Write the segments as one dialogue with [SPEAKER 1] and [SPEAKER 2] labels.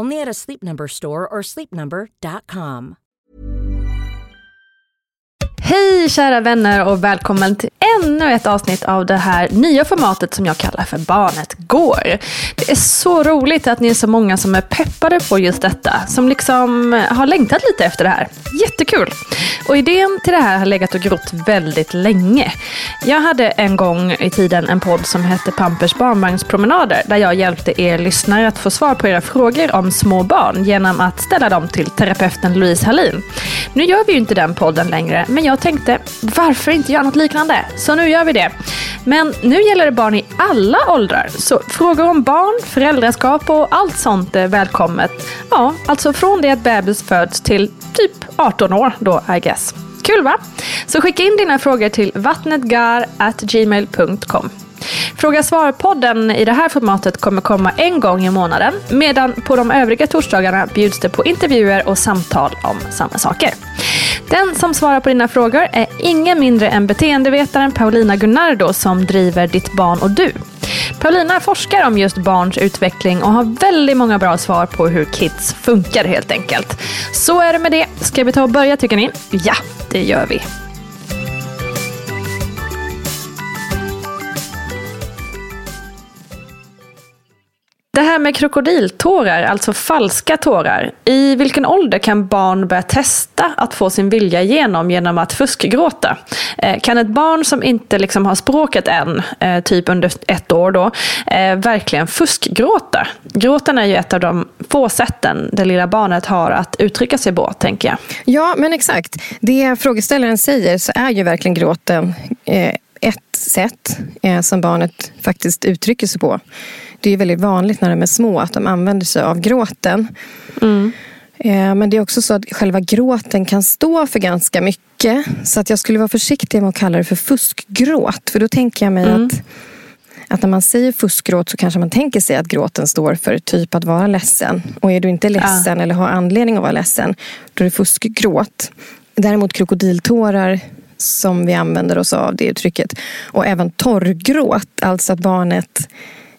[SPEAKER 1] Only at a Sleep Number store or sleepnumber.com.
[SPEAKER 2] Hej kära vänner och välkommen till ännu ett avsnitt av det här nya formatet som jag kallar för Barnet Går. Det är så roligt att ni är så många som är peppade på just detta, som liksom eh, har längtat lite efter det här. Jättekul! Och idén till det här har legat och grott väldigt länge. Jag hade en gång i tiden en podd som hette Pampers barnvagnspromenader, där jag hjälpte er lyssnare att få svar på era frågor om små barn genom att ställa dem till terapeuten Louise Hallin. Nu gör vi ju inte den podden längre, men jag tänkte, varför inte göra något liknande? Så nu gör vi det. Men nu gäller det barn i alla åldrar. Så frågor om barn, föräldraskap och allt sånt är välkommet. Ja, alltså från det att bebis föds till typ 18 år då, I guess. Kul va? Så skicka in dina frågor till vattnetgar.gmail.com. Fråga svar-podden i det här formatet kommer komma en gång i månaden medan på de övriga torsdagarna bjuds det på intervjuer och samtal om samma saker. Den som svarar på dina frågor är ingen mindre än beteendevetaren Paulina Gunnardo som driver Ditt barn och du. Paulina forskar om just barns utveckling och har väldigt många bra svar på hur kids funkar helt enkelt. Så är det med det. Ska vi ta och börja tycker ni? Ja, det gör vi. Det här med krokodiltårar, alltså falska tårar. I vilken ålder kan barn börja testa att få sin vilja igenom genom att fuskgråta? Eh, kan ett barn som inte liksom har språket än, eh, typ under ett år då, eh, verkligen fuskgråta? Gråten är ju ett av de få sätten det lilla barnet har att uttrycka sig på, tänker jag.
[SPEAKER 3] Ja, men exakt. Det frågeställaren säger så är ju verkligen gråten ett sätt som barnet faktiskt uttrycker sig på det är väldigt vanligt när de är små att de använder sig av gråten. Mm. Men det är också så att själva gråten kan stå för ganska mycket. Så att jag skulle vara försiktig med att kalla det för fuskgråt. För då tänker jag mig mm. att, att när man säger fuskgråt så kanske man tänker sig att gråten står för typ att vara ledsen. Och är du inte ledsen ja. eller har anledning att vara ledsen, då är det fuskgråt. Däremot krokodiltårar som vi använder oss av det uttrycket. Och även torrgråt, alltså att barnet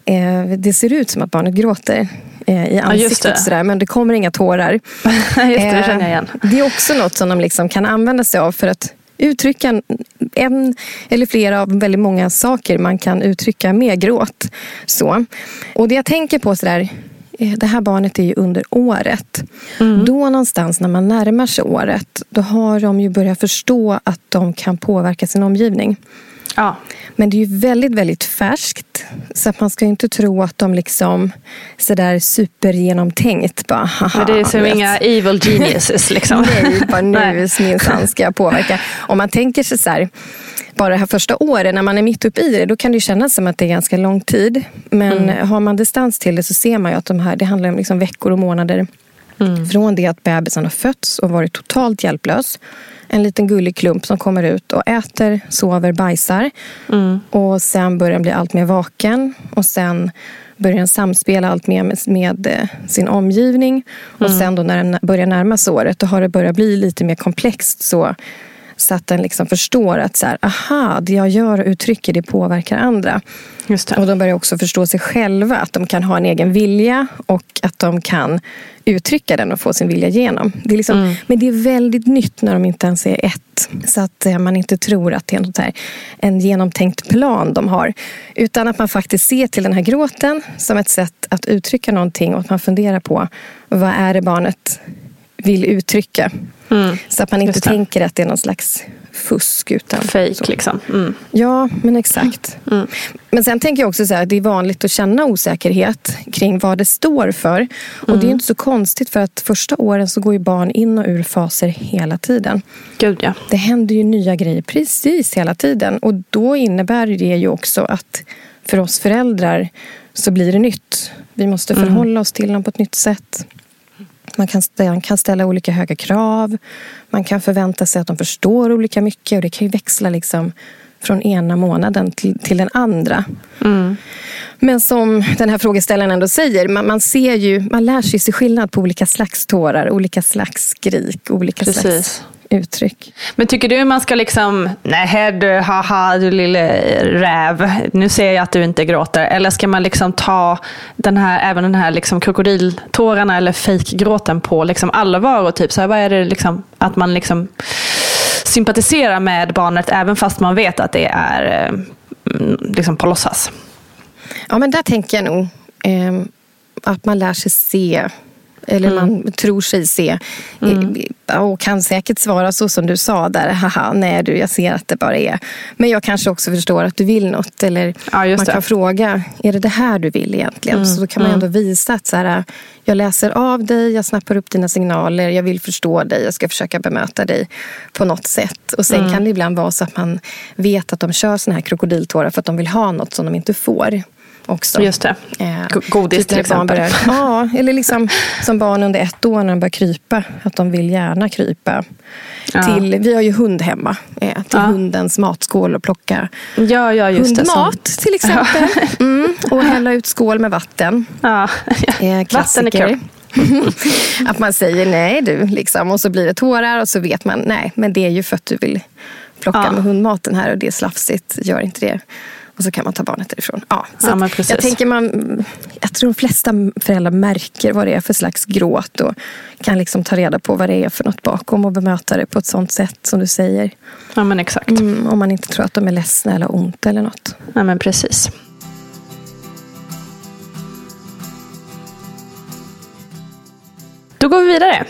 [SPEAKER 3] eh, det ser ut som att barnet gråter eh, i ansiktet
[SPEAKER 2] det.
[SPEAKER 3] sådär, men det kommer inga tårar.
[SPEAKER 2] Just det, det
[SPEAKER 3] Eh,
[SPEAKER 2] känner jag igen.
[SPEAKER 3] Det är också något som de liksom kan använda sig av för att uttrycka en, eller flera av väldigt många saker man kan uttrycka med gråt. Så. Och det jag tänker på sådär, det här barnet är ju under året. Då någonstans när man närmar sig året, då har de ju börjat förstå att de kan påverka sin omgivning.
[SPEAKER 2] Ja,
[SPEAKER 3] Men det är ju väldigt, väldigt färskt. Så att man ska ju inte tro att de liksom sådär supergenomtänkt bara haha.
[SPEAKER 2] men det är som
[SPEAKER 3] vet.
[SPEAKER 2] inga evil geniuses liksom.
[SPEAKER 3] Nej, bara nu minsann ska jag påverka. Om man tänker sig så här, bara det här första året när man är mitt uppe i det, då kan det ju kännas som att det är ganska lång tid. Men
[SPEAKER 2] Mm.
[SPEAKER 3] har man distans till det så ser man ju att de här, det handlar om liksom veckor och månader.
[SPEAKER 2] Mm.
[SPEAKER 3] Från det att bebisen har fötts och varit totalt hjälplös. En liten gullig klump som kommer ut och äter, sover, bajsar.
[SPEAKER 2] Mm.
[SPEAKER 3] Och sen börjar den bli allt mer vaken. Och sen börjar den samspela allt mer med, med eh, sin omgivning. Och sen då när den börjar närma sig året, då har det börjat bli lite mer komplext. Så, så att den liksom förstår att så här, aha, det jag gör och uttrycker det påverkar andra.
[SPEAKER 2] Just det.
[SPEAKER 3] Och de börjar också förstå sig själva, att de kan ha en egen vilja och att de kan uttrycka den och få sin vilja igenom. Det är liksom, Men det är väldigt nytt när de inte ens är ett. Så att eh, man inte tror att det är något här, en genomtänkt plan de har. Utan att man faktiskt ser till den här gråten som ett sätt att uttrycka någonting och att man funderar på vad är det barnet vill uttrycka. Så att man inte tänker att det är någon slags fusk. Utan
[SPEAKER 2] Fake liksom. Mm.
[SPEAKER 3] Ja, men exakt. Men sen tänker jag också så här, att det är vanligt att känna osäkerhet kring vad det står för. Och det är inte så konstigt för att första åren så går ju barn in och ur faser hela tiden.
[SPEAKER 2] Gud ja.
[SPEAKER 3] Det händer ju nya grejer precis hela tiden. Och då innebär det ju också att för oss föräldrar så blir det nytt. Vi måste förhålla oss till dem på ett nytt sätt. Man kan ställa, kan ställa olika höga krav. Man kan förvänta sig att de förstår olika mycket. Och det kan ju växla liksom från ena månaden till, till den andra. Men som den här frågeställaren ändå säger, man, man ser ju, man lär sig se skillnad på olika slags tårar, olika slags skrik, olika slags
[SPEAKER 2] Precis.
[SPEAKER 3] Uttryck.
[SPEAKER 2] Men tycker du man ska liksom, nej du, haha du lille räv, nu ser jag att du inte gråter. Eller ska man liksom ta den här, även den här liksom krokodiltårarna eller fejkgråten på liksom allvar och typ så här, vad är det liksom, att man liksom sympatiserar med barnet även fast man vet att det är eh, liksom på låtsas.
[SPEAKER 3] Ja, men där tänker jag nog eh, att man lär sig se eller man tror sig se. Eh, Och kan säkert svara så som du sa där. Haha, nej du, jag ser att det bara är. Men jag kanske också förstår att du vill något. Eller
[SPEAKER 2] Ja,
[SPEAKER 3] man kan fråga, är det det här du vill egentligen? Så då kan man ändå visa att så här, jag läser av dig, jag snappar upp dina signaler, jag vill förstå dig, jag ska försöka bemöta dig på något sätt. Och sen kan det ibland vara så att man vet att de kör såna här krokodiltårar för att de vill ha något som de inte får. Också.
[SPEAKER 2] Just det.
[SPEAKER 3] Eh,
[SPEAKER 2] Go- godis
[SPEAKER 3] typ
[SPEAKER 2] till exempel.
[SPEAKER 3] Börjar, ja, eller liksom som barn under ett år när de börjar krypa. Att de vill gärna krypa.
[SPEAKER 2] Ja.
[SPEAKER 3] Till, vi har ju hund hemma. Eh, till
[SPEAKER 2] Ja.
[SPEAKER 3] hundens matskål och plocka
[SPEAKER 2] Ja, ja just det.
[SPEAKER 3] hundmat till exempel. Mm, och hälla ut skål med vatten.
[SPEAKER 2] Ja.
[SPEAKER 3] Eh,
[SPEAKER 2] Vatten är kul.
[SPEAKER 3] att man säger nej du, liksom, och så blir det tårar och så vet man nej, men det är ju för att du vill plocka
[SPEAKER 2] Ja.
[SPEAKER 3] med hundmaten här och det är slafsigt, gör inte det. Och så kan man ta barnet därifrån. Ja, så
[SPEAKER 2] Ja,
[SPEAKER 3] jag, tänker man, jag tror de flesta föräldrar märker vad det är för slags gråt och kan liksom ta reda på vad det är för något bakom och bemöta det på ett sånt sätt som du säger.
[SPEAKER 2] ja, men exakt.
[SPEAKER 3] Mm, om man inte tror att de är ledsna eller ont eller något.
[SPEAKER 2] Ja, men precis. Då går vi vidare.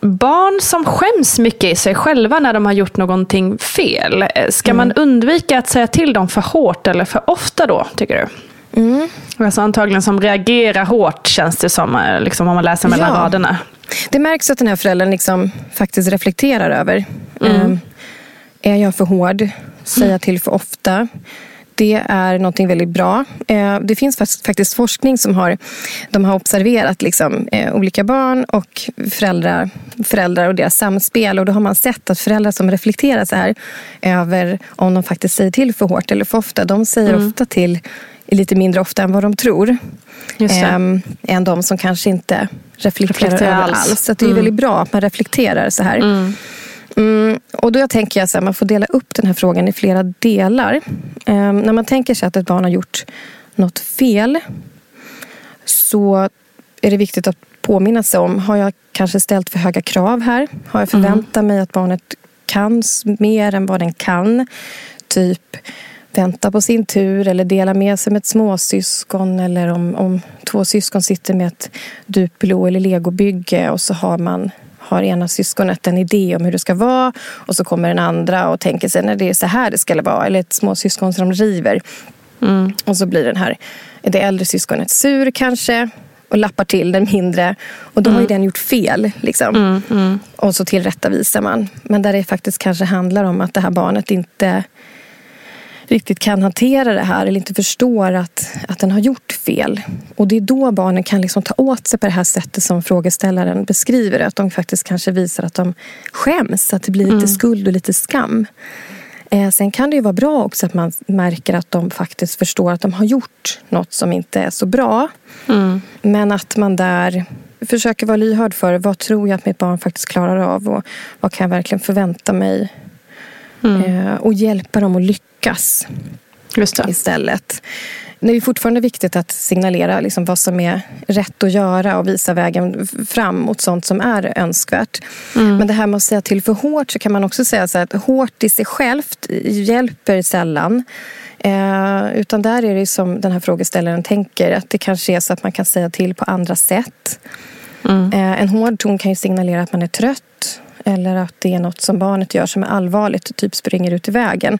[SPEAKER 2] Barn som skäms mycket i sig själva när de har gjort någonting fel. Eh, Ska man undvika att säga till dem för hårt eller för ofta då, tycker du? Alltså antagligen som reagerar hårt känns det som, eh, liksom, om man läser mellan
[SPEAKER 3] Ja.
[SPEAKER 2] raderna.
[SPEAKER 3] Det märks att den här föräldern liksom faktiskt reflekterar över. Eh, är jag för hård? Säger jag till för ofta? Det är någonting väldigt bra. Eh, Det finns fakt- faktiskt forskning som har, de har observerat liksom, eh, olika barn och föräldrar, föräldrar och deras samspel. Och då har man sett att föräldrar som reflekterar så här över om de faktiskt säger till för hårt eller för ofta. De säger ofta till lite mindre ofta än vad de tror.
[SPEAKER 2] Det.
[SPEAKER 3] Ehm, än de som kanske inte reflekterar,
[SPEAKER 2] Reflekterar alls.
[SPEAKER 3] alls. Så det är väldigt bra att man reflekterar så här. Mm, och då tänker jag att man får dela upp den här frågan i flera delar. Ehm, när man tänker sig att ett barn har gjort något fel så är det viktigt att påminna sig om, har jag kanske ställt för höga krav här? Har jag förväntat mm. mig att barnet kan mer än vad den kan? Typ vänta på sin tur eller dela med sig med ett småsyskon eller om, om två syskon sitter med ett Duplo eller legobygge och så har man har ena syskonet en idé om hur det ska vara och så kommer den andra och tänker sig när det är så här det ska vara. Eller ett småsyskon som river. Mm. Och så blir den här, det äldre syskonet sur kanske och lappar till den mindre. Och då mm. har ju mm. den gjort fel. Liksom. Mm, mm. Och så tillrättavisar man. Men där det faktiskt kanske handlar om att det här barnet inte riktigt kan hantera det här eller inte förstår att, att den har gjort fel. Och det är då barnen kan liksom ta åt sig på det här sättet som frågeställaren beskriver Att de faktiskt kanske visar att de skäms, att det blir lite mm. skuld och lite skam. Eh, sen kan det ju vara bra också att man märker att de faktiskt förstår att de har gjort något som inte är så bra. Mm. Men att man där försöker vara lyhörd för vad tror jag att mitt barn faktiskt klarar av och vad kan jag verkligen förvänta mig Mm. Eh, och hjälpa dem att lyckas istället. Det är fortfarande viktigt att signalera liksom vad som är rätt att göra och visa vägen fram mot sånt som är önskvärt. Mm. Men det här med att säga till för hårt så kan man också säga så att hårt i sig självt hjälper sällan. Eh, utan där är det som den här frågeställaren tänker att det kanske är så att man kan säga till på andra sätt. Mm. Eh, en hård ton kan ju signalera att man är trött eller att det är något som barnet gör som är allvarligt, typ springer ut i vägen.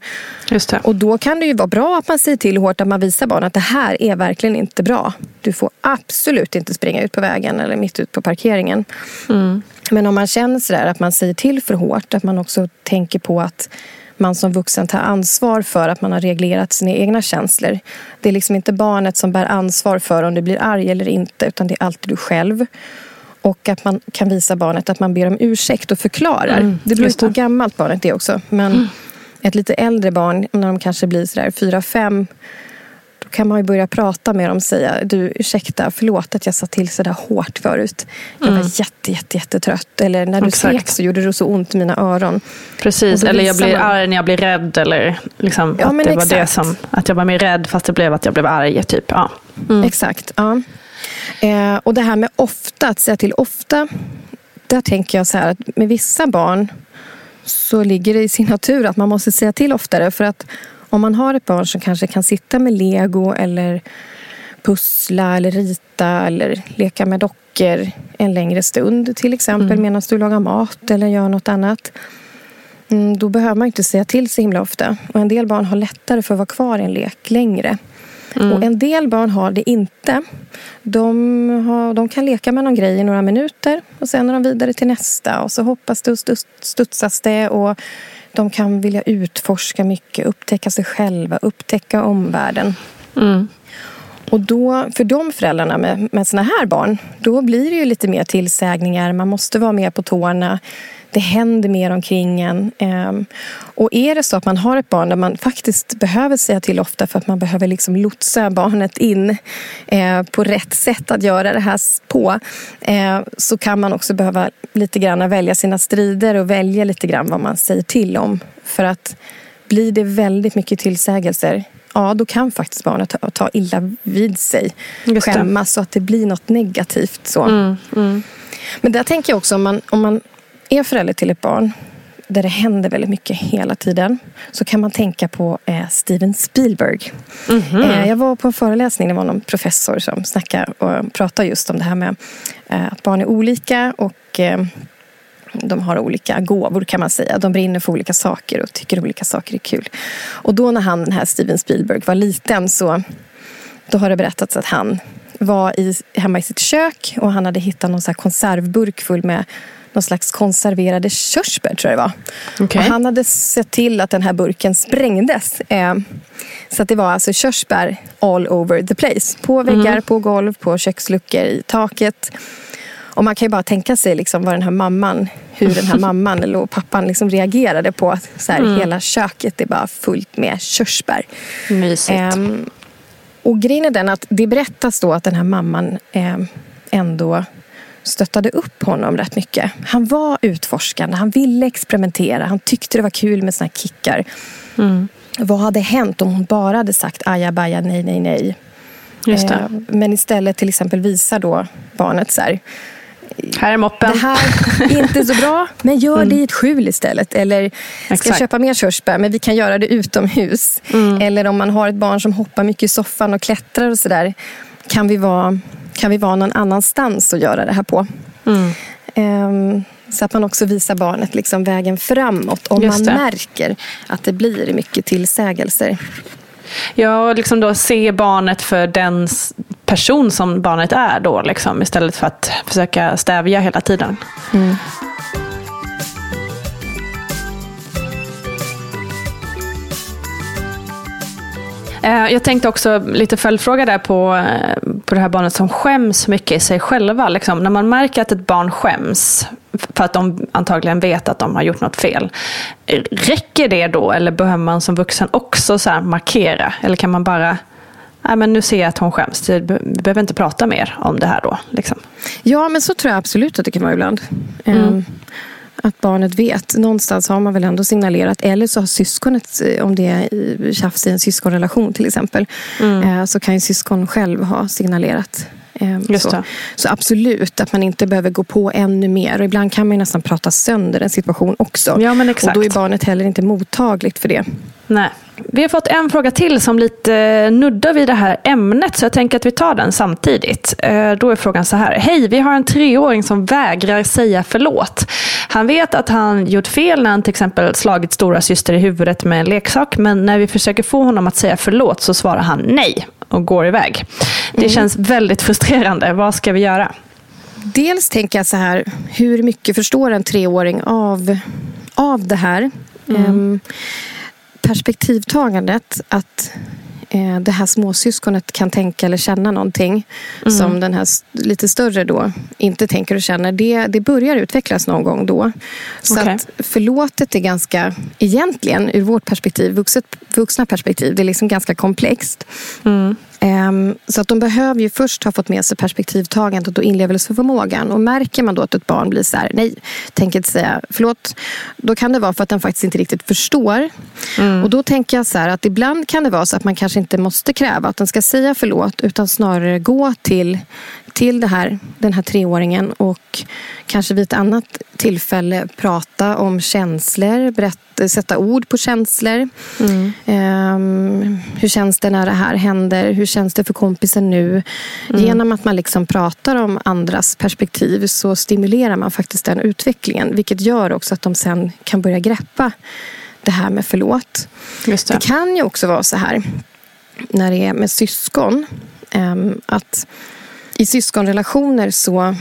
[SPEAKER 2] Just det.
[SPEAKER 3] Och då kan det ju vara bra att man säger till hårt, att man visar barnet att det här är verkligen inte bra. Du får absolut inte springa ut på vägen eller mitt ut på parkeringen. Mm. Men om man känner sådär att man säger till för hårt, att man också tänker på att man som vuxen tar ansvar för att man har reglerat sina egna känslor. Det är liksom inte barnet som bär ansvar för om du blir arg eller inte, utan det är alltid du själv. Och att man kan visa barnet att man ber om ursäkt och förklarar. Mm, det beror på hur gammalt barnet är också. Men mm. ett lite äldre barn, när de kanske blir sådär fyra, fem då kan man ju börja prata med dem och säga du ursäkta, förlåt att jag sa till sådär hårt förut. Jag var mm. jätte, jätte, jättetrött. Eller när du skrek så gjorde det så ont i mina öron.
[SPEAKER 2] Precis, eller jag blir man... arg när jag blir rädd. Eller liksom ja, att det exakt. var det som, att jag var mer rädd fast det blev att jag blev arg. Typ. Ja.
[SPEAKER 3] Mm. Exakt. Ja. Eh, och det här med ofta, att säga till ofta. Där tänker jag så här att med vissa barn så ligger det i sin natur att man måste säga till oftare. För att om man har ett barn som kanske kan sitta med lego eller pussla eller rita eller leka med dockor en längre stund till exempel mm. medan du lagar mat eller gör något annat. Mm, då behöver man inte säga till så himla ofta. Och en del barn har lättare för att vara kvar i en lek längre. Mm. Och en del barn har det inte. De, har, de kan leka med någon grej i några minuter och sen är de vidare till nästa och så hoppas det och studsas det och de kan vilja utforska mycket, upptäcka sig själva, upptäcka omvärlden. Mm. Och då, för de föräldrarna med, med såna här barn, då blir det ju lite mer tillsägningar. Man måste vara mer på tårna det händer mer omkring en. Ehm, och är det så att man har ett barn där man faktiskt behöver säga till ofta för att man behöver liksom lotsa barnet in eh, på rätt sätt att göra det här på eh, så kan man också behöva lite grann välja sina strider och välja lite grann vad man säger till om. För att blir det väldigt mycket tillsägelser ja, då kan faktiskt barnet ta, ta illa vid sig. Skämmas så att det blir något negativt. Så. Mm, mm. Men där tänker jag också om man, om man är förälder till ett barn där det händer väldigt mycket hela tiden så kan man tänka på eh, Steven Spielberg. Mm -hmm. eh, jag var på en föreläsning, det var någon professor som snackade och pratade just om det här med eh, att barn är olika och eh, de har olika gåvor kan man säga. De brinner för olika saker och tycker olika saker är kul. Och då när han, den här Steven Spielberg, var liten så då har det berättats att han var i, hemma i sitt kök och han hade hittat någon så konservburk full med någon slags konserverade körsbär tror jag det var. Okay. Och han hade sett till att den här burken sprängdes. Eh, så att det var alltså körsbär all over the place. På väggar, mm. på golv, på köksluckor, i taket. Och man kan ju bara tänka sig liksom vad den här mamman, hur den här mamman eller pappan liksom reagerade på att så här, mm. hela köket är bara fullt med körsbär.
[SPEAKER 2] Mysigt. Eh,
[SPEAKER 3] och grejen är den att det berättas då att den här mamman eh, ändå stöttade upp honom rätt mycket. Han var utforskande, han ville experimentera, han tyckte det var kul med såna här kickar. Mm. Vad hade hänt om hon bara hade sagt ajabaja, nej, nej, nej? Eh, men istället till exempel visar då barnet så här,
[SPEAKER 2] Här är moppen.
[SPEAKER 3] det här är inte så bra, men gör det i ett skjul istället. Eller ska jag
[SPEAKER 2] Exakt.
[SPEAKER 3] köpa mer körsbär, men vi kan göra det utomhus. Eller om man har ett barn som hoppar mycket i soffan och klättrar och sådär. Kan, vi vara- kan vi vara någon annanstans och göra det här på? Ehm, så att man också visar barnet liksom vägen framåt. Om man märker att det blir mycket tillsägelser.
[SPEAKER 2] Ja, och liksom då se barnet för den person som barnet är då, liksom, istället för att försöka stävja hela tiden. Eh, Jag tänkte också lite följdfråga där på, eh, på det här barnet som skäms mycket i sig själva. Liksom, när man märker att ett barn skäms för att de antagligen vet att de har gjort något fel. Räcker det då eller behöver man som vuxen också så markera? Eller kan man bara, nej men nu ser jag att hon skäms, vi be- vi behöver inte prata mer om det här då. Liksom.
[SPEAKER 3] Ja, men så tror jag absolut att det kan vara ibland. Ehm, Att barnet vet. Någonstans har man väl ändå signalerat. Eller så har syskonet, eh, om det är i- tjafs i en syskonrelation till exempel. eh, Så kan ju syskon själv ha signalerat. Ehm, så. så absolut, att man inte behöver gå på ännu mer. Och ibland kan man nästan prata sönder en situation också.
[SPEAKER 2] Ja, men exakt.
[SPEAKER 3] Och då är barnet heller inte mottagligt för det.
[SPEAKER 2] Nej. Vi har fått en fråga till som lite eh, nuddar vid det här ämnet, så jag tänker att vi tar den samtidigt. Eh, Då är frågan så här. Hej, vi har en treåring som vägrar säga förlåt. Han vet att han gjort fel när han till exempel slagit stora syster i huvudet med en leksak, men när vi försöker få honom att säga förlåt så svarar han nej och går iväg. Det känns väldigt frustrerande. Vad ska vi göra?
[SPEAKER 3] Dels tänker jag så här, hur mycket förstår en treåring av, av det här? Ehm, perspektivtagandet att eh, det här småsyskonet kan tänka eller känna någonting som den här lite större då inte tänker och känner. Det, det börjar utvecklas någon gång då. Så
[SPEAKER 2] Okej.
[SPEAKER 3] att förlåtet är ganska, egentligen ur vårt perspektiv, vuxet, vuxna perspektiv, det är liksom ganska komplext. Ehm, Så att de behöver ju först ha fått med sig perspektivtagandet och inlevelseförmågan. Och märker man då att ett barn blir så här, nej, tänker inte säga förlåt. Då kan det vara för att den faktiskt inte riktigt förstår. Och då tänker jag så här att ibland kan det vara så att man kanske inte måste kräva att den ska säga förlåt. Utan snarare gå till, till det här, den här treåringen och kanske vid ett annat tillfälle prata om känslor, berätta, sätta ord på känslor. Ehm, hur känns det när det här händer? Hur känns det för kompisen nu? Genom att man liksom pratar om andras perspektiv så stimulerar man faktiskt den utvecklingen. Vilket gör också att de sen kan börja greppa det här med förlåt.
[SPEAKER 2] Just
[SPEAKER 3] Det kan ju också vara så här när det är med syskon ehm, att i syskonrelationer så,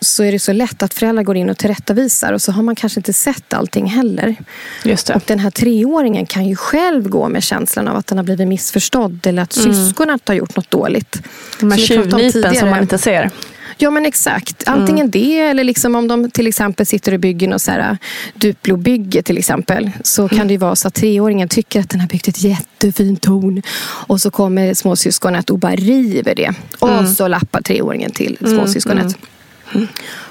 [SPEAKER 3] så är det så lätt att föräldrar går in och tillrättavisar och så har man kanske inte sett allting heller.
[SPEAKER 2] Just det.
[SPEAKER 3] Och den här treåringen kan ju själv gå med känslan av att den har blivit missförstådd eller att syskonet har gjort något dåligt.
[SPEAKER 2] De här tjuvnypen som man inte ser.
[SPEAKER 3] Ja men exakt. Antingen det eller liksom om de till exempel sitter och bygger något så här äh, Duplo-bygge till exempel. Så kan det ju vara så att treåringen tycker att den har byggt ett jättefint torn. Och så kommer småsyskonet och bara river det. Och så lappar treåringen till småsyskonet.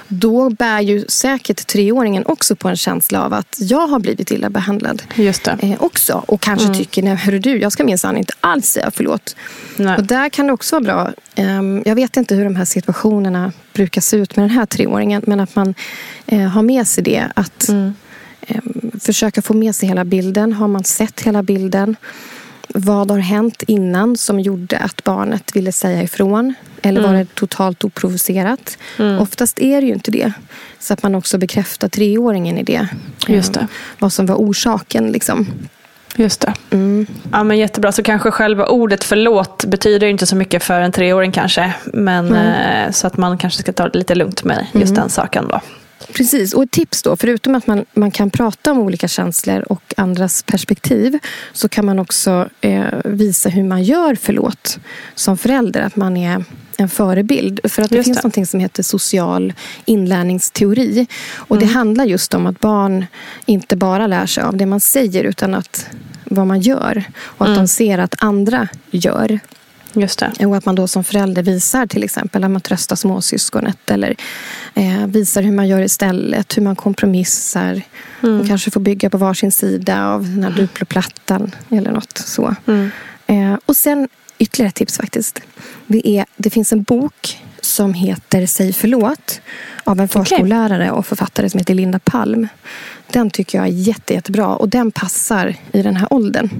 [SPEAKER 3] Då bär ju säkert treåringen också på en känsla av att jag har blivit illa behandlad.
[SPEAKER 2] Just det.
[SPEAKER 3] Eh, också. Och kanske tycker, nej hörru du, jag ska minsann inte alls säga förlåt.
[SPEAKER 2] Nej.
[SPEAKER 3] Och där kan det också vara bra. ehm, jag vet inte hur de här situationerna brukar se ut med den här treåringen. Men att man eh, har med sig det. Att ehm, försöka få med sig hela bilden. Har man sett hela bilden? Vad har hänt innan som gjorde att barnet ville säga ifrån? Eller var det totalt oprovocerat? Oftast är det ju inte det. Så att man också bekräftar treåringen i det.
[SPEAKER 2] Just det.
[SPEAKER 3] Ehm, Vad som var orsaken. Liksom.
[SPEAKER 2] Just det.
[SPEAKER 3] Mm.
[SPEAKER 2] Ja, men jättebra. Så kanske själva ordet förlåt betyder inte så mycket för en treåring kanske. Men, eh, så att man kanske ska ta det lite lugnt med just den saken då.
[SPEAKER 3] Precis, och ett tips då, förutom att man, man kan prata om olika känslor och andras perspektiv så kan man också eh, visa hur man gör förlåt som förälder. Att man är en förebild. För att det
[SPEAKER 2] Just
[SPEAKER 3] finns
[SPEAKER 2] det.
[SPEAKER 3] något som heter social inlärningsteori. Och det handlar just om att barn inte bara lär sig av det man säger utan att vad man gör. Och att de ser att andra gör.
[SPEAKER 2] Just det.
[SPEAKER 3] Och att man då som förälder visar till exempel att man tröstar småsyskonet eller eh, visar hur man gör istället, hur man kompromissar.
[SPEAKER 2] Mm.
[SPEAKER 3] Och kanske får bygga på varsin sida av den här duploplattan eller något så.
[SPEAKER 2] Mm.
[SPEAKER 3] Eh, och sen ytterligare ett tips faktiskt. Det, är, det finns en bok som heter Säg förlåt av en förskollärare och författare som heter Linda Palm. Den tycker jag är jätte, jättebra och den passar i den här åldern.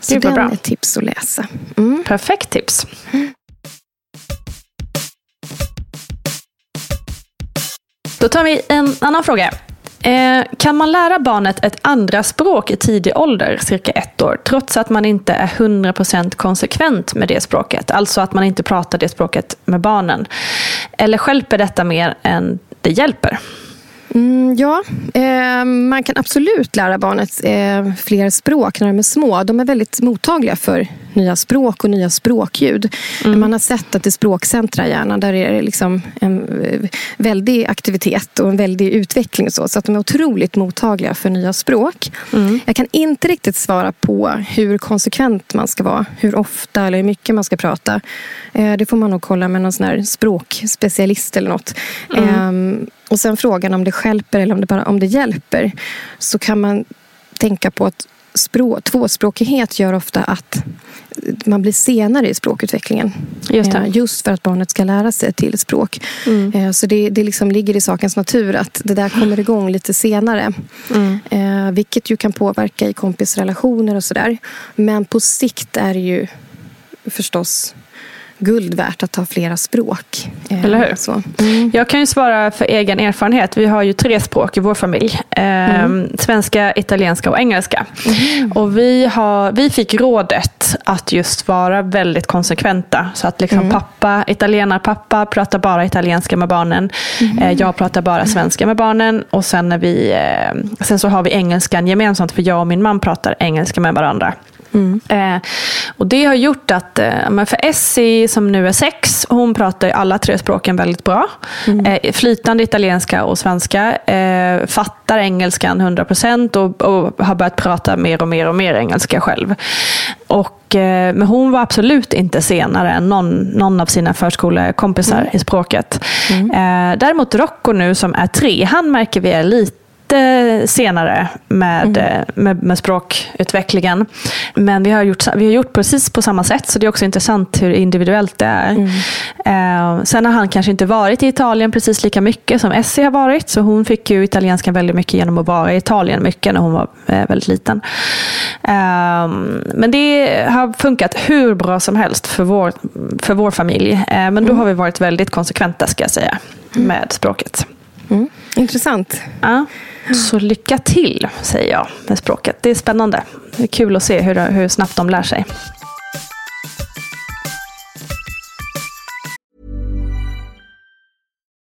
[SPEAKER 3] Så
[SPEAKER 2] Gud, bra.
[SPEAKER 3] är ett tips att läsa. Mm.
[SPEAKER 2] Perfekt tips. Då tar vi en annan fråga. Eh, kan man lära barnet ett andra språk i tidig ålder, cirka ett år, trots att man inte är 100% konsekvent med det språket? Alltså att man inte pratar det språket med barnen. Eller hjälper detta mer än det hjälper?
[SPEAKER 3] Mm, ja, eh, man kan absolut lära barnet eh, fler språk när de är små. De är väldigt mottagliga för nya språk och nya språkljud. Man har sett att i språkcentra i hjärnan där är det liksom en eh, väldig aktivitet och en väldig utveckling. Så, så att de är otroligt mottagliga för nya språk. Jag kan inte riktigt svara på hur konsekvent man ska vara. Hur ofta eller hur mycket man ska prata. Eh, det får man nog kolla med någon sån här språkspecialist eller något. Ehm, och sen frågan om det hjälper eller om det bara om det hjälper. Så kan man tänka på att språk, tvåspråkighet gör ofta att man blir senare i språkutvecklingen.
[SPEAKER 2] Just.
[SPEAKER 3] Eh, Just för att barnet ska lära sig till språk. Eh, Så det, det liksom ligger i sakens natur att det där kommer igång lite senare. Eh, vilket ju kan påverka i kompisrelationer och sådär. Men på sikt är det ju förstås guld värt att ha flera språk. Eh,
[SPEAKER 2] Eller hur?
[SPEAKER 3] Så.
[SPEAKER 2] Jag kan ju svara för egen erfarenhet. Vi har ju tre språk i vår familj. Eh, Svenska, italienska och engelska. Och vi, har, vi fick rådet att just vara väldigt konsekventa. Så att liksom pappa, italienarpappa pratar bara italienska med barnen. Eh, jag pratar bara svenska med barnen. Och sen, när vi, eh, sen så har vi engelskan gemensamt för jag och min man pratar engelska med varandra. Eh, och Det har gjort att eh, för Essie som nu är sex, hon pratar alla tre språken väldigt bra. Eh, flytande italienska och svenska. Fattar engelskan 100% och, och har börjat prata mer och mer och mer engelska själv. Och, men hon var absolut inte senare än någon, någon av sina förskolekompisar i språket. Eh, däremot Rocco nu som är tre, han märker vi är lite senare med, eh, med, med språkutvecklingen. Men vi har, gjort, vi har gjort precis på samma sätt, så det är också intressant hur individuellt det är. Eh, sen har han kanske inte varit i Italien precis lika mycket som Essie har varit, så hon fick ju italienskan väldigt mycket genom att vara i Italien mycket när hon var eh, väldigt liten. Eh, men det har funkat hur bra som helst för vår, för vår familj. Eh, men då har vi varit väldigt konsekventa ska jag säga, med språket.
[SPEAKER 3] Mm. Intressant.
[SPEAKER 2] Ja. Så lycka till, säger jag med språket. Det är spännande. Det är kul att se hur, hur snabbt de lär sig.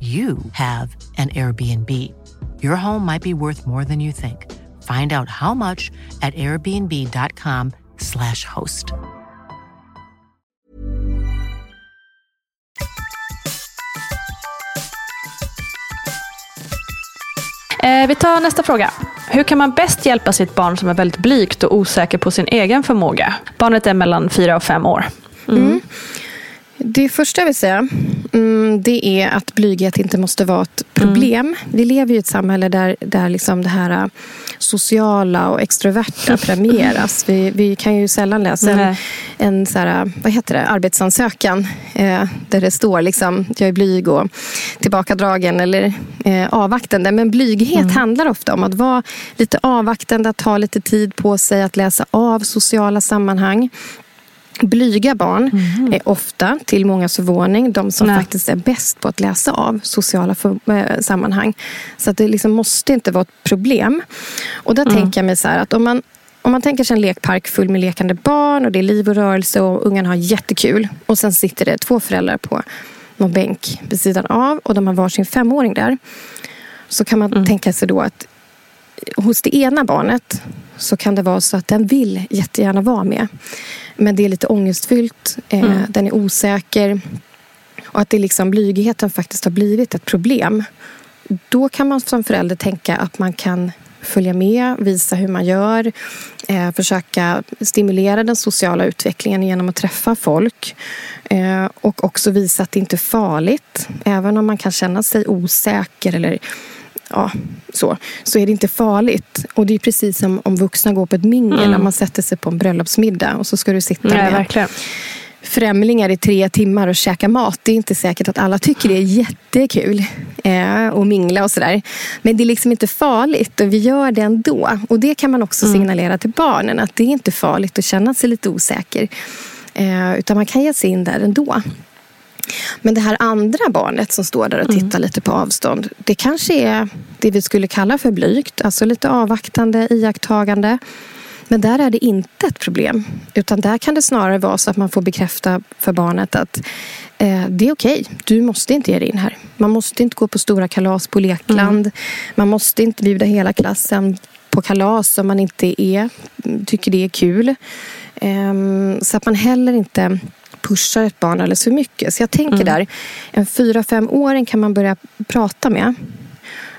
[SPEAKER 4] you have an Airbnb. Your home might be worth more than you think. Find out how much at airbnb.com/slash host.
[SPEAKER 2] Eh, vi tar nästa fråga. Hur kan man bäst hjälpa sitt barn som är väldigt blygt och osäker på sin egen förmåga? Barnet är mellan fyra och fem år.
[SPEAKER 3] Mm. Det första jag vill säga mm, det är att blyghet inte måste vara ett problem. Mm. Vi lever i ett samhälle där, där liksom det här äh, sociala och extroverta premieras. Vi, vi kan ju sällan läsa en, en så här, vad heter det, arbetsansökan eh, där det står liksom, jag är blyg och tillbakadragen eller eh, avvaktande. Men blyghet mm. handlar ofta om att vara lite avvaktande, att ta lite tid på sig att läsa av sociala sammanhang. Blyga barn mm. är ofta, till många förvåning, de som Nej. faktiskt är bäst på att läsa av sociala för, äh, sammanhang. Så att det liksom måste inte vara ett problem. Och där mm. tänker jag mig så här att om man, om man tänker sig en lekpark full med lekande barn och det är liv och rörelse och ungarna har jättekul. Och sen sitter det två föräldrar på någon bänk vid sidan av och de har varsin femåring där. Så kan man mm. tänka sig då att hos det ena barnet så kan det vara så att den vill jättegärna vara med. Men det är lite ångestfyllt, eh, mm. den är osäker och att det liksom, blygheten faktiskt har blivit ett problem. Då kan man som förälder tänka att man kan följa med, visa hur man gör, eh, försöka stimulera den sociala utvecklingen genom att träffa folk eh, och också visa att det inte är farligt. Även om man kan känna sig osäker eller ja, så, så är det inte farligt. Och det är precis som om vuxna går på ett mingel, mm. man sätter sig på en bröllopsmiddag och så ska du sitta
[SPEAKER 2] Nej,
[SPEAKER 3] med
[SPEAKER 2] verkligen.
[SPEAKER 3] främlingar i tre timmar och käka mat. Det är inte säkert att alla tycker det är jättekul eh, mingla och sådär. Men det är liksom inte farligt och vi gör det ändå. Och det kan man också mm. signalera till barnen att det är inte farligt att känna sig lite osäker. Eh, utan man kan ge sig in där ändå. Men det här andra barnet som står där och mm. tittar mm. lite på avstånd. Det kanske är det vi skulle kalla för blygt. Alltså lite avvaktande, iakttagande. Men där är det inte ett problem. Utan där kan det snarare vara så att man får bekräfta för barnet att eh, det är okej. Okay. Du måste inte ge dig in här. Man måste inte gå på stora kalas på lekland. Mm. Man måste inte bjuda hela klassen på kalas om man inte är, tycker det är kul. Eh, så att man heller inte pushar ett barn alldeles för mycket. Så jag tänker mm. där, en fyra fem-åring kan man börja prata med.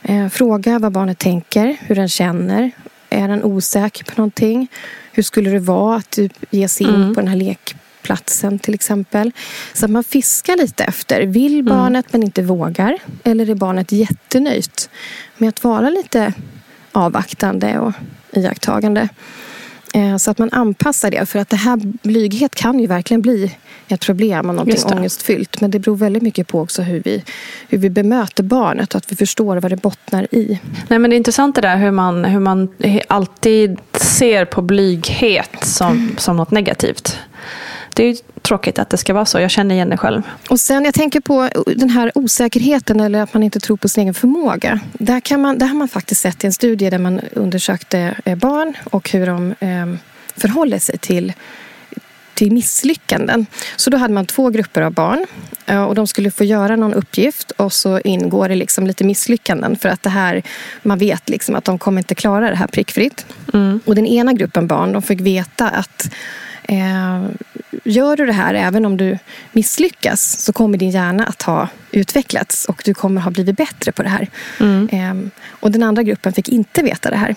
[SPEAKER 3] Eh, fråga vad barnet tänker, hur den känner. Är den osäker på någonting? Hur skulle det vara att typ ge sig in mm. på den här lekplatsen till exempel? Så att man fiskar lite efter. Vill mm. barnet mm. men inte vågar? Eller är barnet jättenöjt med att vara lite avvaktande och iakttagande? Eh, så att man anpassar det. För att det här blyghet kan ju verkligen bli ett problem och någonting ångestfyllt. Men det beror väldigt mycket på också hur vi, hur vi bemöter barnet och att vi förstår vad det bottnar i.
[SPEAKER 2] Nej, men det är intressant det där hur man, hur man alltid ser på blyghet som, mm. som något negativt. Det är tråkigt att det ska vara så. Jag känner igen det själv.
[SPEAKER 3] Och sen jag tänker på den här osäkerheten eller att man inte tror på sin egen förmåga. Där, kan man, där har man faktiskt sett i en studie där man undersökte eh, barn och hur de eh, förhåller sig till till misslyckanden. Så då hade man två grupper av barn eh, och de skulle få göra någon uppgift och så ingår det liksom lite misslyckanden för att det här, man vet liksom att de kommer inte klara det här prickfritt. Mm. Och den ena gruppen barn de fick veta att eh, gör du det här, även om du misslyckas, så kommer din hjärna att ha utvecklats och du kommer ha blivit bättre på det här.
[SPEAKER 2] Mm.
[SPEAKER 3] Eh, och den andra gruppen fick inte veta det här.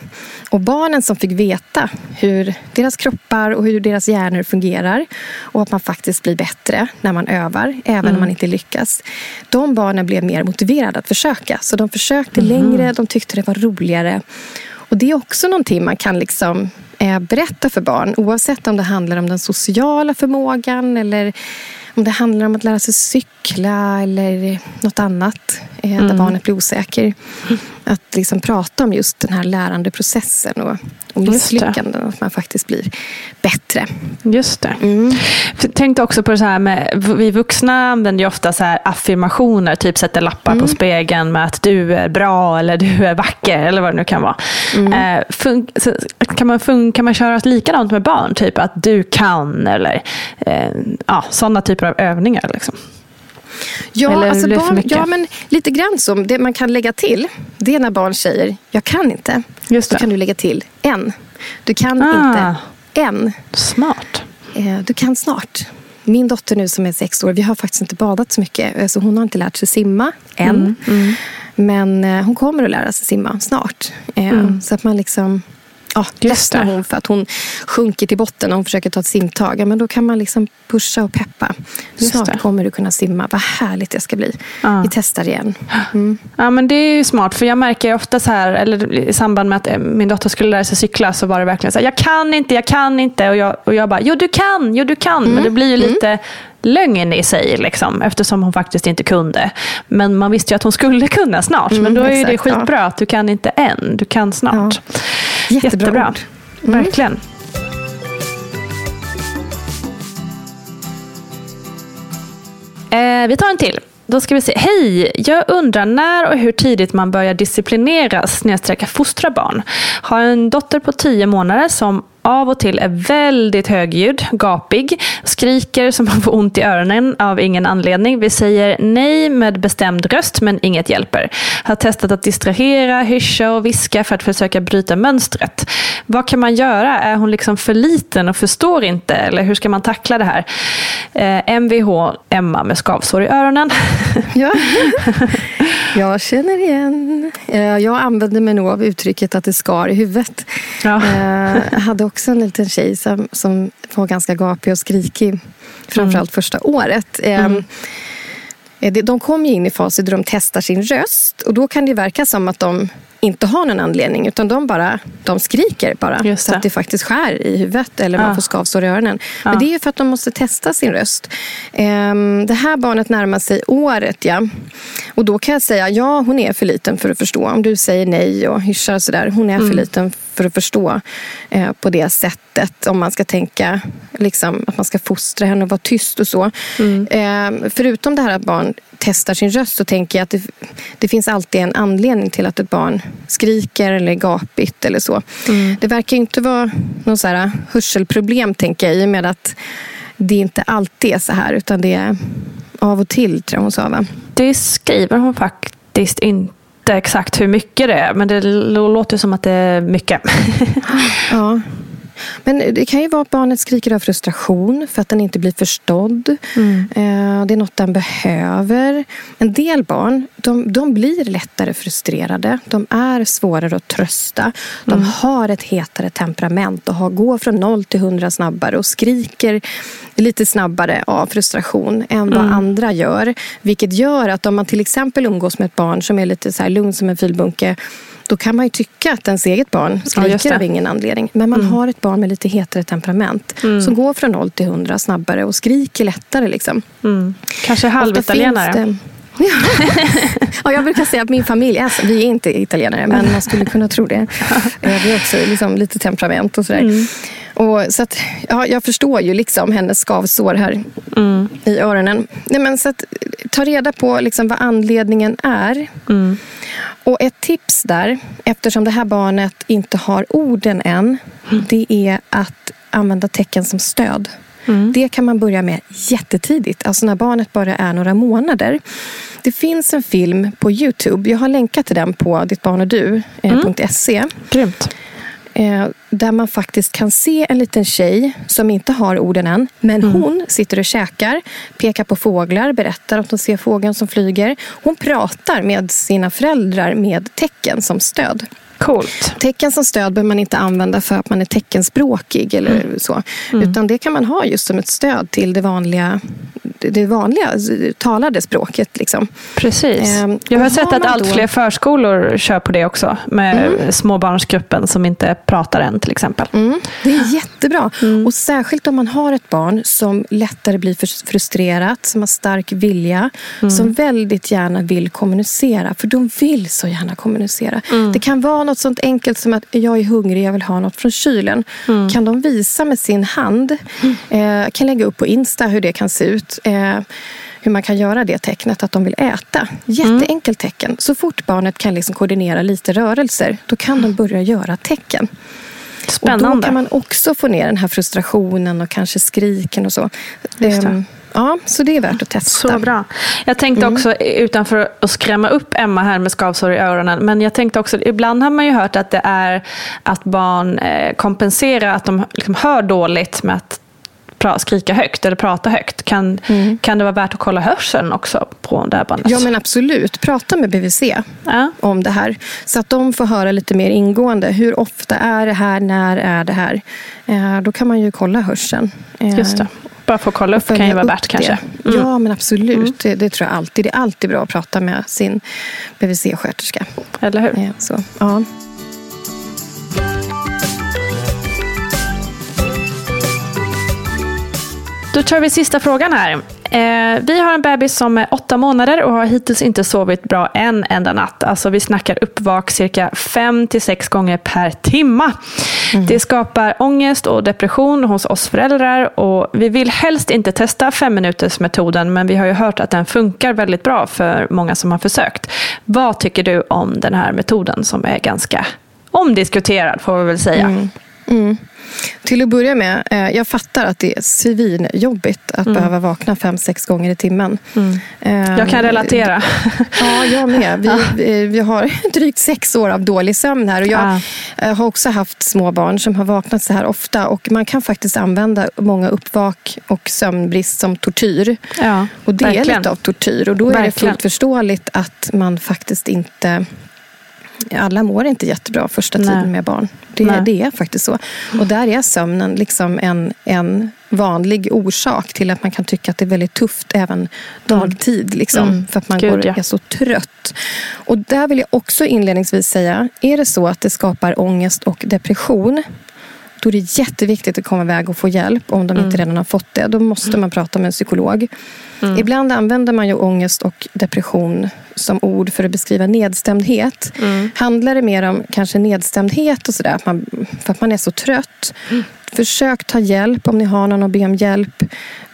[SPEAKER 3] Och barnen som fick veta hur deras kroppar och hur deras hjärnor fungerar och att man faktiskt blir bättre när man övar, även
[SPEAKER 2] Mm.
[SPEAKER 3] om man inte lyckas. De barnen blev mer motiverade att försöka. Så de försökte
[SPEAKER 2] Mhm.
[SPEAKER 3] längre, de tyckte det var roligare. Och det är också någonting man kan liksom eh, berätta för barn oavsett om det handlar om den sociala förmågan eller om det handlar om att lära sig cykla eller något annat eh,
[SPEAKER 2] Mm.
[SPEAKER 3] där barnet blir osäker. Att liksom prata om just den här lärandeprocessen och, och misslyckanden. Att man faktiskt blir bättre.
[SPEAKER 2] Just det.
[SPEAKER 3] Mm.
[SPEAKER 2] Tänkte också på det så här med, vi vuxna använder ju ofta så här affirmationer, typ sätter lappar
[SPEAKER 3] Mm.
[SPEAKER 2] på spegeln med att du är bra eller du är vacker eller vad det nu kan vara.
[SPEAKER 3] Mm.
[SPEAKER 2] Eh, kan, man fun- kan man köra likadant med barn? Typ att du kan eller eh, ja, sådana typer av övningar. Liksom.
[SPEAKER 3] Ja,
[SPEAKER 2] Eller
[SPEAKER 3] alltså barn, ja, men lite grann så. Det man kan lägga till, det är när barn säger jag kan inte.
[SPEAKER 2] Just
[SPEAKER 3] Då
[SPEAKER 2] det.
[SPEAKER 3] kan du lägga till en. Du kan
[SPEAKER 2] Ah.
[SPEAKER 3] inte en.
[SPEAKER 2] Smart.
[SPEAKER 3] Eh, Du kan snart. Min dotter nu som är sex år, vi har faktiskt inte badat så mycket. Eh, Så hon har inte lärt sig simma än.
[SPEAKER 2] Mm,
[SPEAKER 3] Men eh, hon kommer att lära sig simma snart. Eh, Så att man liksom... Ja,
[SPEAKER 2] Mm. Just
[SPEAKER 3] ledsnar hon för att hon sjunker till botten och hon försöker ta ett simtag. Ja, men då kan man liksom pusha och peppa.
[SPEAKER 2] Just
[SPEAKER 3] Snart
[SPEAKER 2] det.
[SPEAKER 3] kommer du kunna simma. Vad härligt det ska bli.
[SPEAKER 2] Ja.
[SPEAKER 3] Vi testar igen. Mm.
[SPEAKER 2] Ja, men det är ju smart, för jag märker ofta så här, eller i samband med att eh, min dotter skulle lära sig cykla, så var det verkligen så här, jag kan inte, jag kan inte. Och jag, och jag bara, jo du kan, jo du kan. Men det blir ju lite lögn i sig, liksom, eftersom hon faktiskt inte kunde. Men man visste ju att hon skulle kunna snart. men
[SPEAKER 3] Mm,
[SPEAKER 2] då är ju det
[SPEAKER 3] exakt, ja.
[SPEAKER 2] skitbra att du kan inte än, du kan snart.
[SPEAKER 3] Jättebra ord.
[SPEAKER 2] Verkligen. Eh, vi tar en till. Då ska vi se. Hej! Jag undrar när och hur tidigt man börjar disciplinera snedstrecka fostra barn. Har en dotter på 10 månader som av och till är väldigt högljudd, gapig, skriker som man får ont i öronen av ingen anledning. Vi säger nej med bestämd röst men inget hjälper. Har testat att distrahera, hyscha och viska för att försöka bryta mönstret. Vad kan man göra? Är hon liksom för liten och förstår inte? Eller hur ska man tackla det här? Eh, Mvh Emma med skavsår i öronen.
[SPEAKER 3] Ja. Jag känner igen. Eh, Jag använder mig nog av uttrycket att det skar i huvudet.
[SPEAKER 2] Ja.
[SPEAKER 3] Eh, Jag hade också en liten tjej som, som var ganska gapig och skrikig. Framförallt första året. Eh, det- De kommer ju in i faser där de testar sin röst. Och då kan det verka som att de inte har någon anledning. Utan de bara de skriker bara. Så att det faktiskt skär i huvudet. Eller man
[SPEAKER 2] Ja.
[SPEAKER 3] får skavsår i öronen.
[SPEAKER 2] Ja.
[SPEAKER 3] Men det är ju för att de måste testa sin röst. Ehm, Det här barnet närmar sig året. Ja. Och då kan jag säga, ja hon är för liten för att förstå. Om du säger nej och hyschar och sådär. Hon är
[SPEAKER 2] Mm.
[SPEAKER 3] för liten för att förstå eh, på det sättet. Om man ska tänka liksom, att man ska fostra henne och vara tyst och så.
[SPEAKER 2] Mm.
[SPEAKER 3] Ehm, förutom det här att barn testar sin röst så tänker jag att det, det finns alltid en anledning till att ett barn skriker eller är gapigt eller så.
[SPEAKER 2] Mm.
[SPEAKER 3] Det verkar inte vara någon så här hörselproblem tänker jag i och med att det inte alltid är så här utan det är av och till tror jag hon sa va?
[SPEAKER 2] Det skriver hon faktiskt inte exakt hur mycket det är. Men det låter som att det är mycket.
[SPEAKER 3] Ja. Men det kan ju vara att barnet skriker av frustration för att den inte blir förstådd. Eh, Det är något den behöver. En del barn de, de blir lättare frustrerade. De är svårare att trösta. De har ett hetare temperament och har, går från noll till hundra snabbare och skriker lite snabbare av frustration än vad andra gör. Vilket gör att om man till exempel umgås med ett barn som är lite så lugn som en filbunke då kan man ju tycka att ens eget barn
[SPEAKER 2] Ja,
[SPEAKER 3] skriker
[SPEAKER 2] det.
[SPEAKER 3] av ingen anledning. Men man har ett barn med lite hetare temperament som går från noll till hundra snabbare och skriker lättare. Liksom.
[SPEAKER 2] Mm. Kanske halvitalienare.
[SPEAKER 3] Ja. ja, jag brukar säga att min familj, alltså, vi är inte italienare, men man skulle kunna tro det. Eh, Vi har också liksom, lite temperament och sådär. Och, så att, ja, jag förstår ju liksom hennes skavsår här i öronen. Nej, men, så att, ta reda på liksom, vad anledningen är. Och ett tips där, eftersom det här barnet inte har orden än, det är att använda tecken som stöd. Det kan man börja med jättetidigt, alltså när barnet bara är några månader. Det finns en film på Youtube, jag har länkat till den på dittbarnodu.se.
[SPEAKER 2] Grymt.
[SPEAKER 3] Eh, där man faktiskt kan se en liten tjej som inte har orden än. Men
[SPEAKER 2] Mm.
[SPEAKER 3] hon sitter och käkar, pekar på fåglar, berättar att hon ser fågeln som flyger. Hon pratar med sina föräldrar med tecken som stöd.
[SPEAKER 2] Coolt.
[SPEAKER 3] Tecken som stöd behöver man inte använda för att man är teckenspråkig eller
[SPEAKER 2] Mm.
[SPEAKER 3] så. Utan det kan man ha just som ett stöd till det vanliga, det vanliga talade språket. Liksom.
[SPEAKER 2] Precis.
[SPEAKER 3] Ehm,
[SPEAKER 2] Jag har sett
[SPEAKER 3] har
[SPEAKER 2] att allt
[SPEAKER 3] då-
[SPEAKER 2] fler förskolor kör på det också. Med småbarnsgruppen som inte pratar än till exempel.
[SPEAKER 3] Mm, det är jättebra. Och särskilt om man har ett barn som lättare blir frus- frustrerat, som har stark vilja, som väldigt gärna vill kommunicera. För de vill så gärna kommunicera. Det kan vara något sånt enkelt som att jag är hungrig, jag vill ha något från kylen. Kan de visa med sin hand, eh, kan lägga upp på Insta hur det kan se ut. Eh, hur man kan göra det tecknet att de vill äta. Jätteenkelt tecken. Så fort barnet kan liksom koordinera lite rörelser, då kan de börja göra tecken. Och då
[SPEAKER 2] Spännande.
[SPEAKER 3] kan man också få ner den här frustrationen och kanske skriken och så. Ja, så det är värt att testa.
[SPEAKER 2] Så bra. Jag tänkte också, utanför att skrämma upp Emma här med skavsår i öronen, men jag tänkte också, ibland har man ju hört att det är att barn eh, kompenserar att de liksom hör dåligt med att skrika högt eller prata högt. Kan, kan det vara värt att kolla hörseln också på det här barnet?
[SPEAKER 3] Ja, men absolut. Prata med BVC
[SPEAKER 2] Ja.
[SPEAKER 3] om det här. Så att de får höra lite mer ingående. Hur ofta är det här? När är det här? Eh, då kan man ju kolla hörseln. Eh,
[SPEAKER 2] Just det. Bara för att kolla upp kan ju vara värt kanske. Mm.
[SPEAKER 3] Ja, men absolut. Det, det tror jag alltid. Det är alltid bra att prata med sin BVC-sköterska.
[SPEAKER 2] Eller hur?
[SPEAKER 3] Eh, så, ja.
[SPEAKER 2] Då tar vi sista frågan här. Eh, vi har en bebis som är åtta månader och har hittills inte sovit bra en enda natt. Alltså vi snackar uppvak cirka fem till sex gånger per timma. Det skapar ångest och depression hos oss föräldrar och vi vill helst inte testa fem minuters metoden men vi har ju hört att den funkar väldigt bra för många som har försökt. Vad tycker du om den här metoden som är ganska omdiskuterad får vi väl säga.
[SPEAKER 3] Mm. Till att börja med, eh, jag fattar att det är svinjobbigt att behöva vakna fem, sex gånger i timmen. Eh,
[SPEAKER 2] Mm. Jag kan relatera.
[SPEAKER 3] Ja, jag med. Vi, vi, vi har drygt sex år av dålig sömn här. Och jag
[SPEAKER 2] Ah.
[SPEAKER 3] eh, har också haft små barn som har vaknat så här ofta. Och man kan faktiskt använda många uppvak och sömnbrist som tortyr.
[SPEAKER 2] Ja,
[SPEAKER 3] Och det är
[SPEAKER 2] verkligen.
[SPEAKER 3] lite av tortyr. Och då är det
[SPEAKER 2] Verkligen.
[SPEAKER 3] fullt förståeligt att man faktiskt inte... Alla mår inte jättebra första
[SPEAKER 2] Nej.
[SPEAKER 3] tiden med barn. Det,
[SPEAKER 2] Nej.
[SPEAKER 3] det är faktiskt så. Och där är sömnen liksom en, en vanlig orsak till att man kan tycka att det är väldigt tufft även dagtid. Liksom,
[SPEAKER 2] Mm.
[SPEAKER 3] För att man
[SPEAKER 2] Gud,
[SPEAKER 3] går,
[SPEAKER 2] ja.
[SPEAKER 3] är så trött. Och där vill jag också inledningsvis säga, är det så att det skapar ångest och depression då är det jätteviktigt att komma iväg och få hjälp om de inte redan har fått det. Då måste man prata med en psykolog. Ibland använder man ju ångest och depression som ord för att beskriva nedstämdhet. Handlar det mer om kanske nedstämdhet och sådär, för att man är så trött. Försök ta hjälp om ni har någon att be om hjälp.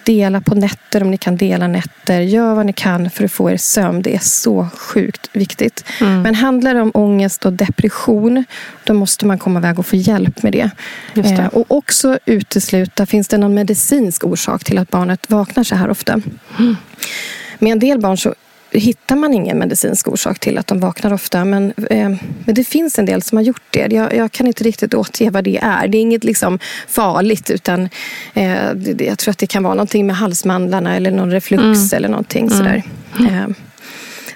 [SPEAKER 3] Dela på nätter om ni kan dela nätter. Gör vad ni kan för att få er sömn. Det är så sjukt viktigt. Men handlar det om ångest och depression, då måste man komma iväg och få hjälp med det.
[SPEAKER 2] Det.
[SPEAKER 3] Eh, och också utesluta, finns det någon medicinsk orsak till att barnet vaknar så här ofta? Med en del barn så hittar man ingen medicinsk orsak till att de vaknar ofta. Men, eh, men det finns en del som har gjort det. Jag, jag kan inte riktigt återge vad det är. Det är inget liksom farligt. utan eh, det, Jag tror att det kan vara någonting med halsmandlarna eller någon reflux eller någonting sådär. Eh,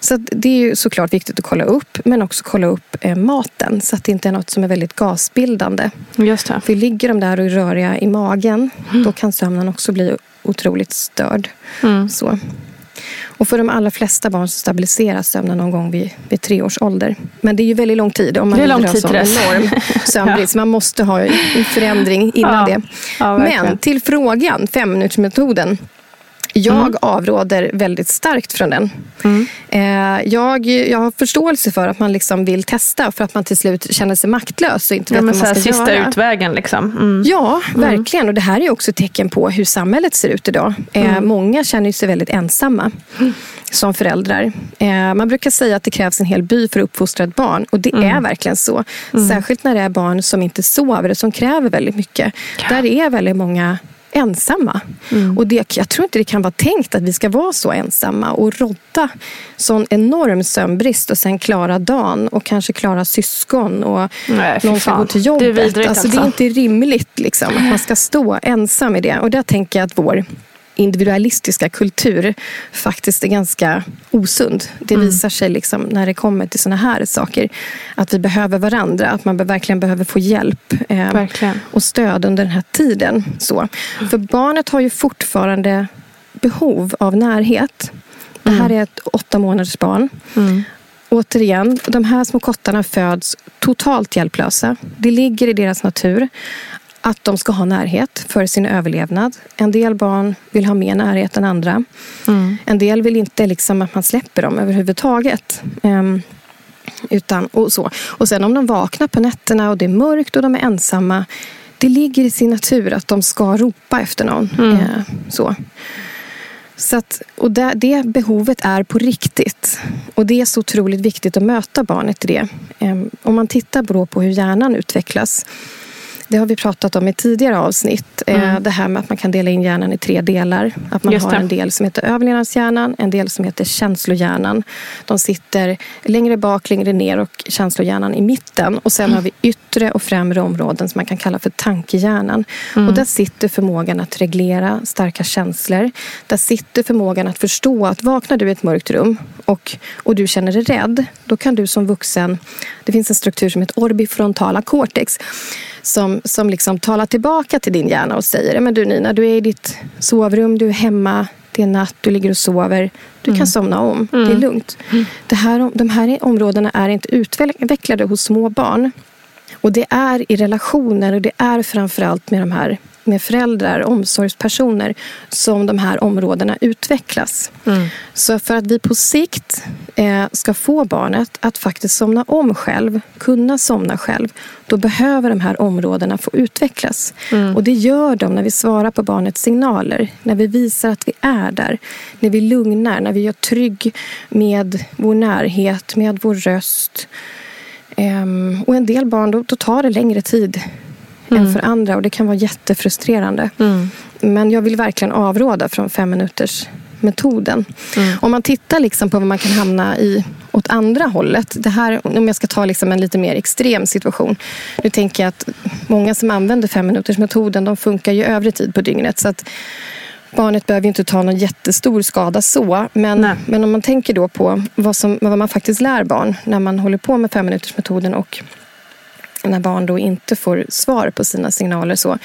[SPEAKER 3] så det är ju såklart viktigt att kolla upp. Men också kolla upp eh, maten. Så att det inte är något som är väldigt gasbildande.
[SPEAKER 2] Just det.
[SPEAKER 3] För ligger de där och är röriga i magen, då kan sömnen också bli otroligt störd.
[SPEAKER 2] Mm.
[SPEAKER 3] Så. Och för de allra flesta barn så stabiliseras sömnen någon gång vid, vid tre års ålder. Men det är ju väldigt lång tid om man
[SPEAKER 2] Det är lång tid
[SPEAKER 3] sån
[SPEAKER 2] till dess.
[SPEAKER 3] enorm sömnbrist. Man måste ha en förändring innan
[SPEAKER 2] Ja.
[SPEAKER 3] det.
[SPEAKER 2] Ja.
[SPEAKER 3] Men till frågan, femminutersmetoden. Jag
[SPEAKER 2] Mm.
[SPEAKER 3] avråder väldigt starkt från den. Eh, jag, jag har förståelse för att man liksom vill testa för att man till slut känner sig maktlös och inte
[SPEAKER 2] Ja,
[SPEAKER 3] vet vad man ska
[SPEAKER 2] sista
[SPEAKER 3] göra.
[SPEAKER 2] utvägen liksom. Mm.
[SPEAKER 3] Ja, verkligen. Och det här är också ett tecken på hur samhället ser ut idag. Eh, många känner sig väldigt ensamma som föräldrar. Eh, man brukar säga att det krävs en hel by för att uppfostra ett barn. Och det är verkligen så. Särskilt när det är barn som inte sover och som kräver väldigt mycket. Där är väldigt många ensamma.
[SPEAKER 2] Mm.
[SPEAKER 3] Och det, jag tror inte det kan vara tänkt att vi ska vara så ensamma och rodda sån enorm sömnbrist och sen klara dagen och kanske klara syskon och
[SPEAKER 2] Nej,
[SPEAKER 3] någon ska gå till
[SPEAKER 2] Det är
[SPEAKER 3] jobbet.
[SPEAKER 2] vidrigt
[SPEAKER 3] alltså, Det är
[SPEAKER 2] alltså.
[SPEAKER 3] inte rimligt liksom, att man ska stå ensam i det. Och där tänker jag att vår individualistiska kultur faktiskt är ganska osund. Det
[SPEAKER 2] Mm.
[SPEAKER 3] visar sig liksom när det kommer till såna här saker. Att vi behöver varandra, att man verkligen behöver få hjälp eh, och stöd under den här tiden. Så. För barnet har ju fortfarande behov av närhet. Det här
[SPEAKER 2] Mm.
[SPEAKER 3] är ett åtta månaders barn. Återigen, de här små kottarna föds totalt hjälplösa. Det ligger i deras natur att de ska ha närhet för sin överlevnad. En del barn vill ha mer närhet än andra. En del vill inte liksom att man släpper dem överhuvudtaget. Ehm, utan, och, så. och sen om de vaknar på nätterna och det är mörkt och de är ensamma. Det ligger i sin natur att de ska ropa efter någon. Eh, så. Så att, och det, det behovet är på riktigt. Och det är så otroligt viktigt att möta barnet i det. Ehm, om man tittar på hur hjärnan utvecklas. Det har vi pratat om i tidigare avsnitt. Eh, Det här med att man kan dela in hjärnan i tre delar. Att man har en del som heter överlevnadshjärnan, en del som heter känslohjärnan. De sitter längre bak, längre ner och känslohjärnan i mitten. Och sen har vi yttre och främre områden som man kan kalla för tankehjärnan. Och där sitter förmågan att reglera starka känslor. Där sitter förmågan att förstå att vaknar du i ett mörkt rum och, och du känner dig rädd, då kan du som vuxen... Det finns en struktur som heter orbifrontala cortex som, som liksom talar tillbaka till din hjärna och säger men du Nina, du är i ditt sovrum, du är hemma, det är natt, du ligger och sover. Du kan somna om, det är lugnt. Det här, de här områdena är inte utvecklade hos små barn. Och det är i relationer och det är framförallt med de här med föräldrar, omsorgspersoner som de här områdena utvecklas. Så för att vi på sikt eh, ska få barnet att faktiskt somna om själv, kunna somna själv, då behöver de här områdena få utvecklas. Och det gör de när vi svarar på barnets signaler, när vi visar att vi är där, när vi lugnar, när vi gör trygg med vår närhet, med vår röst. Ehm, och en del barn, då, då tar det längre tid än för andra och det kan vara jättefrustrerande. Men jag vill verkligen avråda från fem minuters metoden. Om man tittar liksom på vad man kan hamna i åt andra hållet. Det här, om jag ska ta liksom en lite mer extrem situation. Nu tänker jag att många som använder fem minuters metoden de funkar ju övrig tid på dygnet. Så att barnet behöver inte ta någon jättestor skada så. Men,
[SPEAKER 2] Nej.
[SPEAKER 3] men om man tänker då på vad, som, vad man faktiskt lär barn när man håller på med fem minuters metoden och när barn då inte får svar på sina signaler. Så,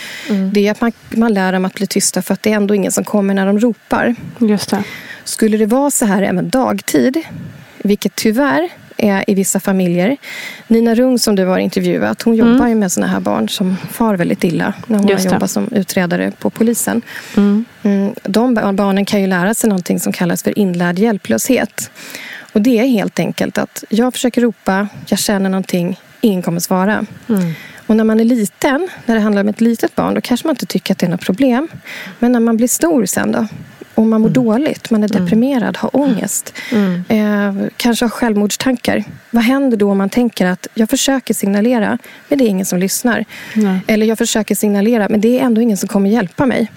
[SPEAKER 3] Det är att man, man lär dem att bli tysta för att det är ändå ingen som kommer när de ropar.
[SPEAKER 2] Just det.
[SPEAKER 3] Skulle det vara så här även dagtid, vilket tyvärr är i vissa familjer. Nina Rung som du har intervjuat, hon jobbar ju med såna här barn som far väldigt illa när hon jobbat som utredare på polisen. Mm, de bar- barnen kan ju lära sig någonting som kallas för inlärd hjälplöshet. Och det är helt enkelt att jag försöker ropa, jag känner någonting, ingen kommer svara. Och när man är liten, när det handlar om ett litet barn, då kanske man inte tycker att det är något problem. Men när man blir stor sen då? Och man mår dåligt, man är deprimerad, har ångest. Eh, kanske har självmordstankar. Vad händer då om man tänker att jag försöker signalera, men det är ingen som lyssnar. Eller jag försöker signalera, men det är ändå ingen som kommer hjälpa mig.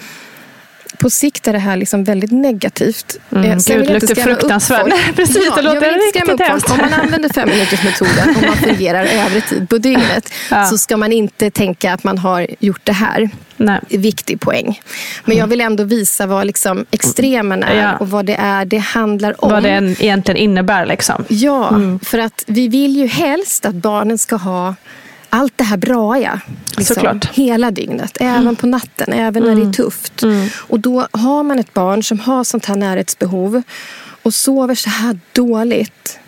[SPEAKER 3] På sikt är det här liksom väldigt negativt.
[SPEAKER 2] Mm,
[SPEAKER 3] sen
[SPEAKER 2] gud, luktar fruktansvärt. Nej, precis, det låter
[SPEAKER 3] jag vill inte skrämma upp
[SPEAKER 2] riktigt
[SPEAKER 3] folk.
[SPEAKER 2] hemskt.
[SPEAKER 3] Om man använder femminutersmetoden och man fungerar övrig tid på dygnet
[SPEAKER 2] Ja.
[SPEAKER 3] så ska man inte tänka att man har gjort det här.
[SPEAKER 2] Nej.
[SPEAKER 3] Viktig poäng. Men jag vill ändå visa vad liksom extremen är
[SPEAKER 2] Ja.
[SPEAKER 3] och vad det är det handlar om.
[SPEAKER 2] Vad det egentligen innebär. Liksom.
[SPEAKER 3] Ja, för att vi vill ju helst att barnen ska ha allt det här braiga. Liksom,
[SPEAKER 2] Såklart.
[SPEAKER 3] hela dygnet, även på natten, även när det är tufft. Och då har man ett barn som har sånt här närhetsbehov och sover så här dåligt.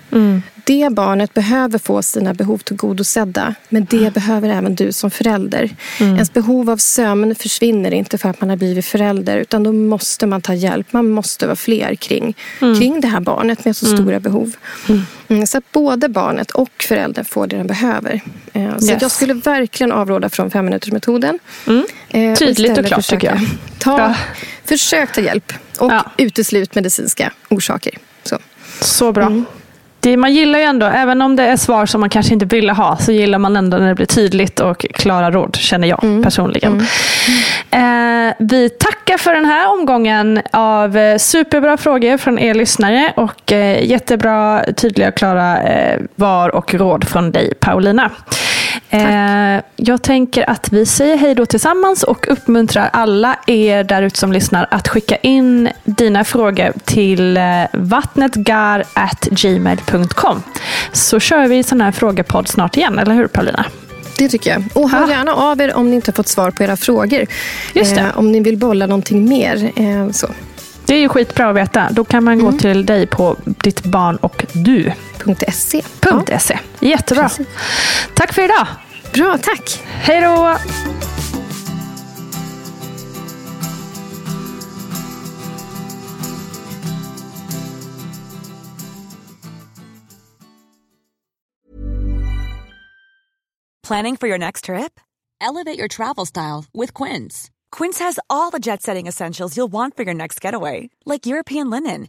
[SPEAKER 3] Det barnet behöver få sina behov tillgodosedda. Men det behöver även du som förälder. Ens behov av sömn försvinner inte för att man har blivit förälder. Utan då måste man ta hjälp. Man måste vara fler kring, kring det här barnet med så stora behov. Mm, så att både barnet och föräldern får det den behöver. Eh, Så
[SPEAKER 2] Yes.
[SPEAKER 3] jag skulle verkligen avråda från femminutersmetoden. Eh, och
[SPEAKER 2] Tydligt och
[SPEAKER 3] istället
[SPEAKER 2] klart, tycker jag.
[SPEAKER 3] Ta,
[SPEAKER 2] Ja.
[SPEAKER 3] Försök ta hjälp och
[SPEAKER 2] Ja.
[SPEAKER 3] uteslut medicinska orsaker. Så.
[SPEAKER 2] Så bra.
[SPEAKER 3] Mm.
[SPEAKER 2] Det, man gillar ju ändå, även om det är svar som man kanske inte ville ha, så gillar man ändå när det blir tydligt och klara råd, känner jag mm. personligen. Mm. Eh, vi tackar för den här omgången av eh, superbra frågor från er lyssnare och eh, jättebra, tydliga och klara eh, var och råd från dig, Paulina. Eh, jag tänker att vi säger hej då tillsammans och uppmuntrar alla er där ute som lyssnar att skicka in dina frågor till eh, vattnetgar.gmail.com. Så kör vi sån här frågepodd snart igen, eller hur Paulina?
[SPEAKER 3] Det tycker jag. Och hör gärna av er om ni inte har fått svar på era frågor.
[SPEAKER 2] Just eh,
[SPEAKER 3] om ni vill bolla någonting mer. Eh, så.
[SPEAKER 2] Det är ju skitbra att veta. Då kan man mm. gå till dig på ditt barn och du.
[SPEAKER 3] .se.
[SPEAKER 2] .se. Jättebra. Precis. Tack för idag.
[SPEAKER 3] Bra, tack.
[SPEAKER 2] Hej då.
[SPEAKER 5] Planning for your next trip? Elevate your travel style with Quince. Quince has all the jet setting essentials you'll want for your next getaway, like European linen,